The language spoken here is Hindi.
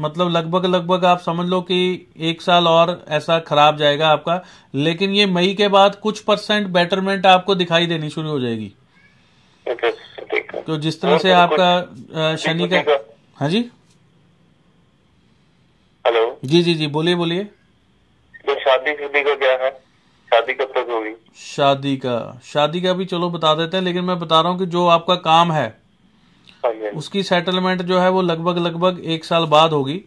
मतलब लगभग लगभग आप समझ लो कि एक साल और ऐसा खराब जाएगा आपका लेकिन ये मई के बाद कुछ परसेंट बेटरमेंट आपको दिखाई देनी शुरू हो जाएगी। ठीक है तो जिस तरह से आपका शनि का हाँ। जी? हेलो। जी जी जी बोलिए बोलिए। तो शादी शुदी का क्या है? शादी कब तक होगी? शादी का शादी का भी चलो बता देते हैं लेकिन मैं बता रहा हूँ कि जो आपका काम है हाँ हाँ। उसकी सेटलमेंट जो है वो लगभग लगभग एक साल बाद होगी।